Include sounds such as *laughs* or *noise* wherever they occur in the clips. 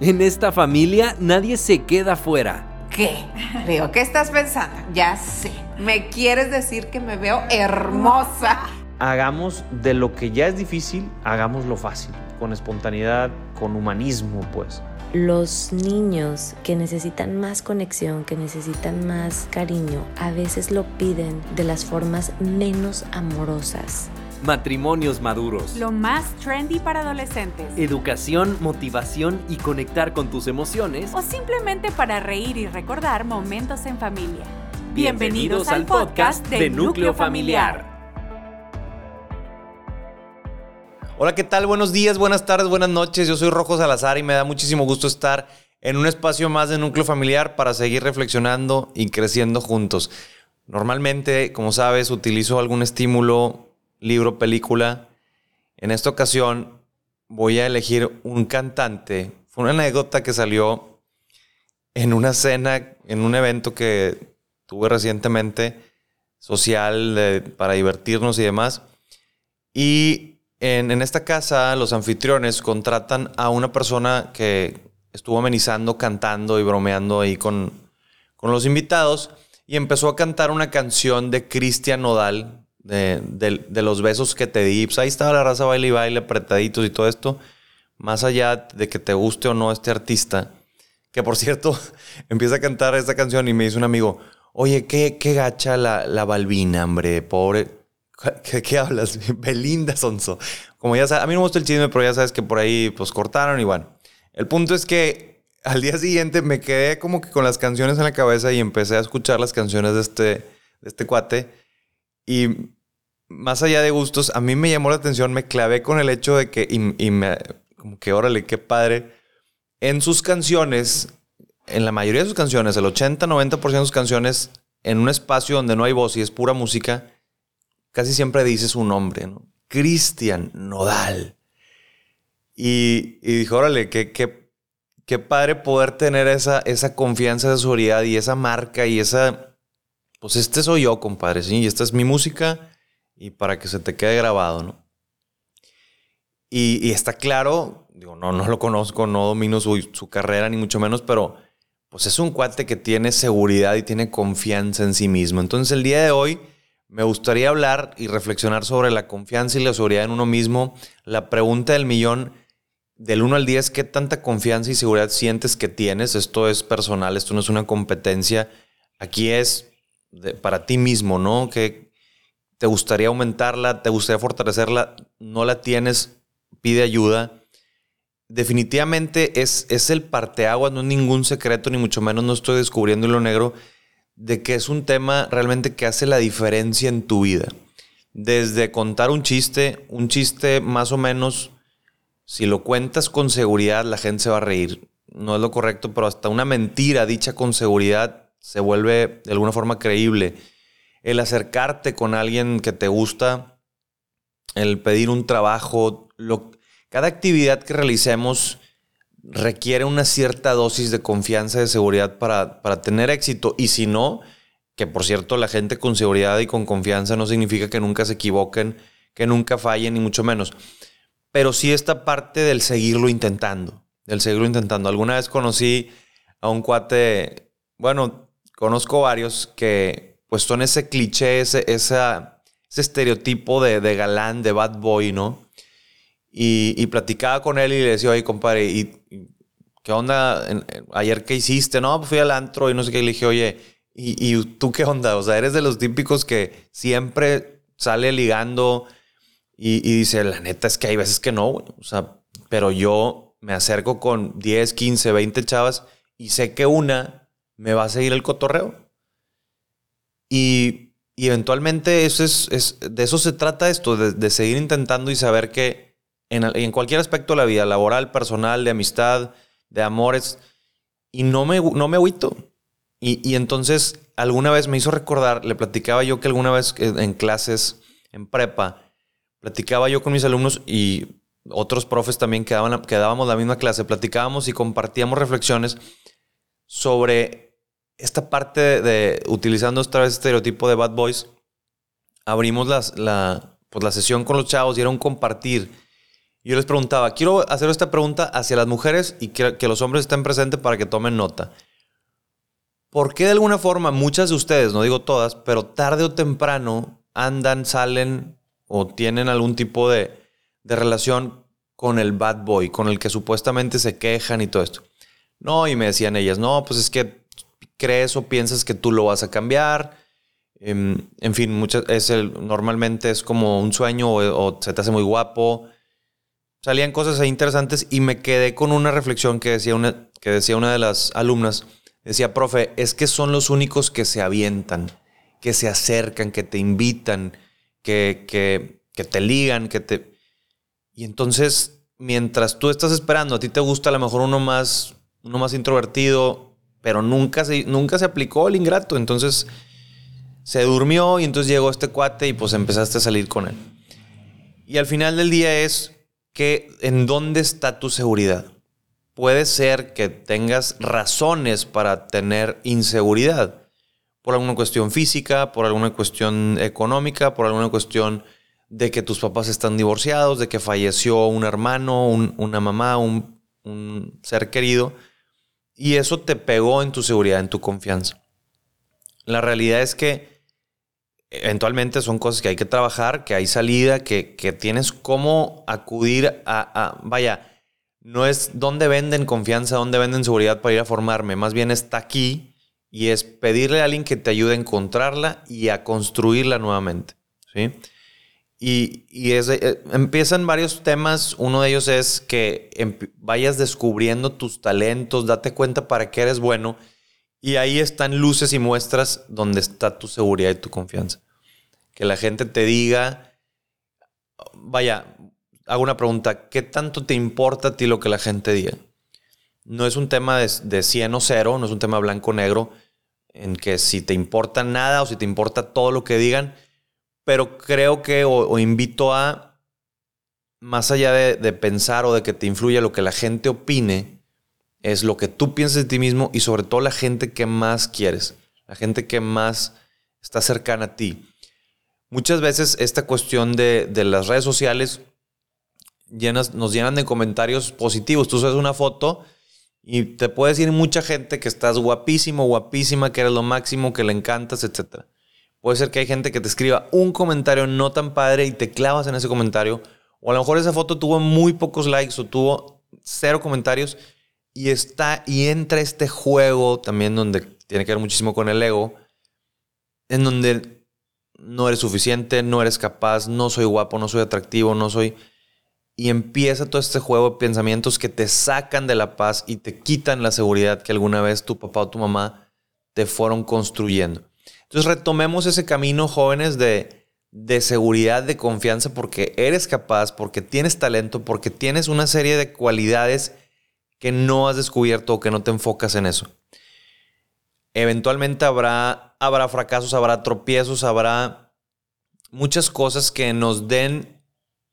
En esta familia nadie se queda fuera. ¿Qué? Leo, ¿qué estás pensando? Ya sé. ¿Me quieres decir que me veo hermosa? Hagamos de lo que ya es difícil, hagámoslo fácil, con espontaneidad, con humanismo, pues. Los niños que necesitan más conexión, que necesitan más cariño, a veces lo piden de las formas menos amorosas matrimonios maduros. Lo más trendy para adolescentes. Educación, motivación y conectar con tus emociones. O simplemente para reír y recordar momentos en familia. Bienvenidos, al podcast de, Núcleo Familiar. Hola, ¿qué tal? Buenos días, buenas tardes, buenas noches. Yo soy Rojo Salazar y me da muchísimo gusto estar en un espacio más de Núcleo Familiar para seguir reflexionando y creciendo juntos. Normalmente, como sabes, utilizo algún estímulo libro, película. En esta ocasión voy a elegir un cantante. Fue una anécdota que salió en una cena, en un evento que tuve recientemente, social, para divertirnos y demás. Y en, esta casa los anfitriones contratan a una persona que estuvo amenizando, cantando y bromeando ahí con, con los invitados y empezó a cantar una canción de Cristian Nodal, de, los besos que te di. Pues ahí estaba la raza baile y baile, apretaditos y todo esto. Más allá de que te guste o no este artista, que por cierto *laughs* empieza a cantar esta canción y me dice un amigo, oye, qué, qué gacha la, la Balbina, hombre, pobre. *laughs* ¿Qué, ¿Qué, hablas? *laughs* Belinda Sonso. Como ya sabes, a mí no me gusta el chisme, pero ya sabes que por ahí pues cortaron y bueno. El punto es que al día siguiente me quedé como que con las canciones en la cabeza y empecé a escuchar las canciones de este, de este cuate. Y más allá de gustos, a mí me llamó la atención, me clavé con el hecho de que, y, me, como que órale, qué padre, en sus canciones, en la mayoría de sus canciones, el 80-90% de sus canciones, en un espacio donde no hay voz y es pura música, casi siempre dice su nombre, ¿no? Cristian Nodal. Y, y dijo, órale, qué, qué, qué padre poder tener esa, esa confianza, esa seguridad y esa marca y esa, pues este soy yo, compadre, ¿sí? Y esta es mi música y para que se te quede grabado, ¿no? Y, está claro, digo, no, no lo conozco, no domino su, carrera, ni mucho menos, pero pues es un cuate que tiene seguridad y tiene confianza en sí mismo. Entonces el día de hoy me gustaría hablar y reflexionar sobre la confianza y la seguridad en uno mismo. La pregunta del millón, del 1 al 10, ¿qué tanta confianza y seguridad sientes que tienes? Esto es personal, esto no es una competencia. Aquí es para ti mismo, ¿no? ¿Qué, te gustaría aumentarla, te gustaría fortalecerla, no la tienes, pide ayuda. Definitivamente es, es el parteaguas, no es ningún secreto, ni mucho menos no estoy descubriendo lo negro, de que es un tema realmente que hace la diferencia en tu vida. Desde contar un chiste, un chiste más o menos, si lo cuentas con seguridad, la gente se va a reír. No es lo correcto, pero hasta una mentira dicha con seguridad se vuelve de alguna forma creíble el acercarte con alguien que te gusta, el pedir un trabajo, cada actividad que realicemos requiere una cierta dosis de confianza y de seguridad para, para tener éxito. Y si no, que por cierto la gente con seguridad y con confianza no significa que nunca se equivoquen, que nunca fallen, ni mucho menos. Pero sí esta parte del seguirlo intentando, del seguirlo intentando. Alguna vez conocí a un cuate, bueno, conozco varios que pues son ese cliché, ese, ese estereotipo de, galán, de bad boy, ¿no? Y, platicaba con él y le decía, oye, compadre, ¿y, qué onda? ¿Ayer qué hiciste? No, pues fui al antro y no sé qué. Y le dije, oye, ¿y, tú qué onda? O sea, eres de los típicos que siempre sale ligando y, dice, la neta es que hay veces que no, güey. O sea, pero yo me acerco con 10, 15, 20 chavas y sé que una me va a seguir el cotorreo. Y, eventualmente eso es, de eso se trata esto, de, seguir intentando y saber que en, en, cualquier aspecto de la vida, laboral, personal, de amistad, de amores, y no me, no me agüito. Y, y entonces alguna vez me hizo recordar, le platicaba yo que alguna vez en clases, en prepa, platicaba yo con mis alumnos y otros profes también que dábamos la misma clase, platicábamos y compartíamos reflexiones sobre esta parte de, utilizando esta vez estereotipo de Bad Boys, abrimos las, la, pues la sesión con los chavos y era un compartir. Yo les preguntaba, quiero hacer esta pregunta hacia las mujeres y que, que los hombres estén presentes para que tomen nota. ¿Por qué de alguna forma muchas de ustedes, no digo todas, pero tarde o temprano andan, salen o tienen algún tipo de, de relación con el bad boy, con el que supuestamente se quejan y todo esto? No, y me decían ellas, no, pues es que crees o piensas que tú lo vas a cambiar. Em, en fin, muchas, es el, normalmente es como un sueño o, se te hace muy guapo. Salían cosas ahí interesantes y me quedé con una reflexión que decía una, que decía una de las alumnas. Decía, profe, es que son los únicos que se avientan, que se acercan, que te invitan, que, que, que te ligan, que te... Y entonces, mientras tú estás esperando, a ti te gusta a lo mejor uno más, uno más introvertido, pero nunca se, nunca se aplicó el ingrato. Entonces se durmió y entonces llegó este cuate y pues empezaste a salir con él. Y al final del día es que en dónde está tu seguridad. Puede ser que tengas razones para tener inseguridad. Por alguna cuestión física, por alguna cuestión económica, por alguna cuestión de que tus papás están divorciados, de que falleció un hermano, una mamá, un, un ser querido y eso te pegó en tu seguridad, en tu confianza. La realidad es que eventualmente son cosas que hay que trabajar, que hay salida, que, tienes cómo acudir a, vaya, no es dónde venden confianza, dónde venden seguridad para ir a formarme, más bien está aquí y es pedirle a alguien que te ayude a encontrarla y a construirla nuevamente. ¿sí? Y, eh, empiezan varios temas. Uno de ellos es que vayas descubriendo tus talentos, date cuenta para qué eres bueno. Y ahí están luces y muestras donde está tu seguridad y tu confianza. Que la gente te diga, vaya, hago una pregunta, ¿qué tanto te importa a ti lo que la gente diga? No es un tema de, de 100 o 0, no es un tema blanco-negro, en que si te importa nada o si te importa todo lo que digan, pero creo que o, invito a, más allá de, pensar o de que te influya lo que la gente opine, es lo que tú piensas de ti mismo y sobre todo la gente que más quieres, la gente que más está cercana a ti. Muchas veces esta cuestión de, las redes sociales llenas, nos llenan de comentarios positivos. Tú subes una foto y te puede decir mucha gente que estás guapísimo, guapísima, que eres lo máximo, que le encantas, etc. Puede ser que hay gente que te escriba un comentario no tan padre y te clavas en ese comentario. O a lo mejor esa foto tuvo muy pocos likes o tuvo cero comentarios y está y entra este juego también donde tiene que ver muchísimo con el ego, en donde no eres suficiente, no eres capaz, no soy guapo, no soy atractivo, no soy... Y empieza todo este juego de pensamientos que te sacan de la paz y te quitan la seguridad que alguna vez tu papá o tu mamá te fueron construyendo. Entonces retomemos ese camino, jóvenes, de, de seguridad, de confianza, porque eres capaz, porque tienes talento, porque tienes una serie de cualidades que no has descubierto o que no te enfocas en eso. Eventualmente habrá, habrá fracasos, habrá tropiezos, habrá muchas cosas que nos den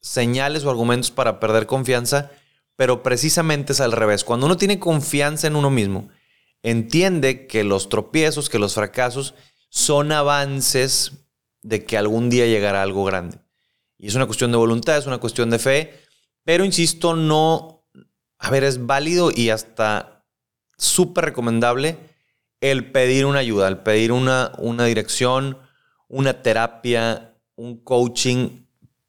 señales o argumentos para perder confianza, pero precisamente es al revés. Cuando uno tiene confianza en uno mismo, entiende que los tropiezos, que los fracasos son avances de que algún día llegará algo grande. Y es una cuestión de voluntad, es una cuestión de fe, pero insisto, no, a ver, es válido y hasta súper recomendable el pedir una ayuda, el pedir una, una dirección, una terapia, un coaching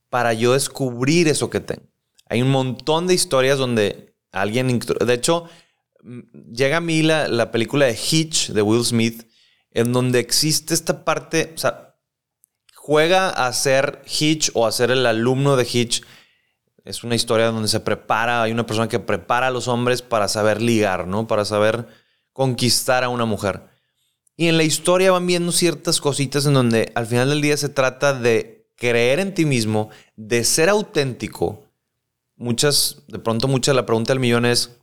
para yo descubrir eso que tengo. Hay un montón de historias donde alguien, de hecho, llega a mí la, la película de Hitch de Will Smith, en donde existe esta parte, o sea, juega a ser Hitch o a ser el alumno de Hitch. Es una historia donde se prepara, hay una persona que prepara a los hombres para saber ligar, ¿no? Para saber conquistar a una mujer. Y en la historia van viendo ciertas cositas en donde al final del día se trata de creer en ti mismo, de ser auténtico. Muchas, de pronto mucha la pregunta del millón es,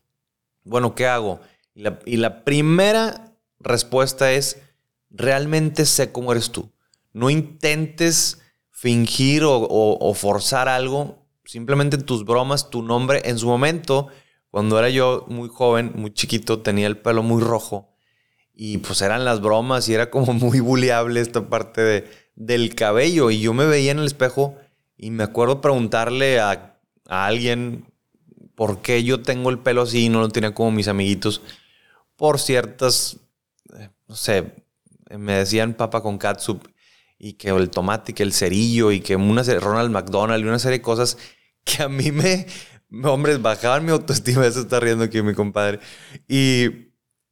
bueno, ¿qué hago? Y la, y la primera respuesta es, realmente sé cómo eres tú. No intentes fingir o, forzar algo. Simplemente tus bromas, tu nombre. En su momento, cuando era yo muy joven, muy chiquito, tenía el pelo muy rojo. Y pues eran las bromas y era como muy buleable esta parte de, del cabello. Y yo me veía en el espejo y me acuerdo preguntarle a, a alguien por qué yo tengo el pelo así y no lo tenía como mis amiguitos por ciertas, eh, no sé, me decían papa con catsup y que el tomate y que el cerillo y que una serie, Ronald McDonald y una serie de cosas que a mí me, hombre, bajaban mi autoestima. Eso está riendo aquí mi compadre. Y,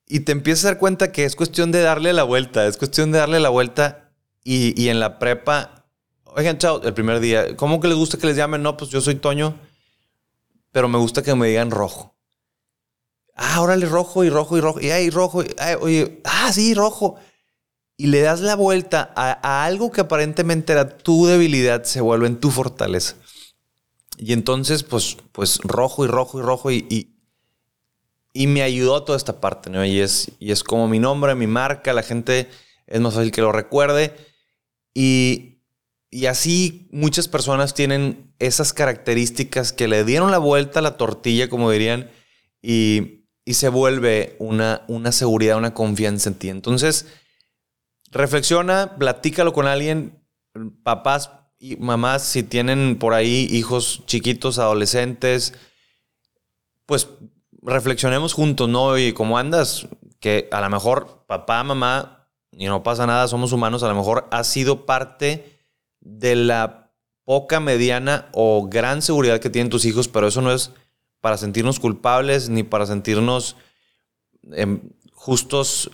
y te empiezas a dar cuenta que es cuestión de darle la vuelta, es cuestión de darle la vuelta y, y en la prepa, oigan, chao, el primer día, ¿cómo que les gusta que les llamen? No, pues yo soy Toño, pero me gusta que me digan rojo. Ah, órale, rojo y rojo y rojo. Y ay, rojo. ay, oye, ah, sí, rojo y le das la vuelta a, algo que aparentemente era tu debilidad, se vuelve en tu fortaleza. Y entonces, pues, pues rojo y rojo y rojo y, y, me ayudó toda esta parte, ¿no? Y es, y es como mi nombre, mi marca, la gente es más fácil que lo recuerde. Y, y así muchas personas tienen esas características que le dieron la vuelta a la tortilla, como dirían, y, y se vuelve una, una seguridad, una confianza en ti. Entonces, reflexiona, platícalo con alguien, papás y mamás, si tienen por ahí hijos chiquitos, adolescentes, pues reflexionemos juntos, ¿no? Y cómo andas, que a lo mejor papá, mamá, y no pasa nada, somos humanos, a lo mejor ha sido parte de la poca, mediana o gran seguridad que tienen tus hijos, pero eso no es para sentirnos culpables ni para sentirnos em, justos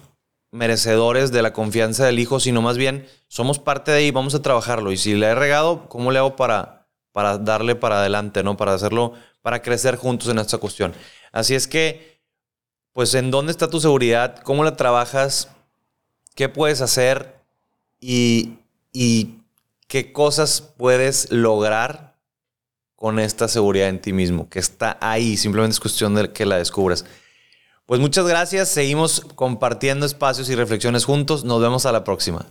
merecedores de la confianza del hijo, sino más bien somos parte de ahí, vamos a trabajarlo. Y si le he regado, ¿cómo le hago para, para darle para adelante, ¿no? Para hacerlo, para crecer juntos en esta cuestión. Así es que, pues, ¿en dónde está tu seguridad? ¿Cómo la trabajas? ¿Qué puedes hacer? Y, y qué cosas puedes lograr con esta seguridad en ti mismo, que está ahí, simplemente es cuestión de que la descubras. Pues muchas gracias, seguimos compartiendo espacios y reflexiones juntos, nos vemos a la próxima.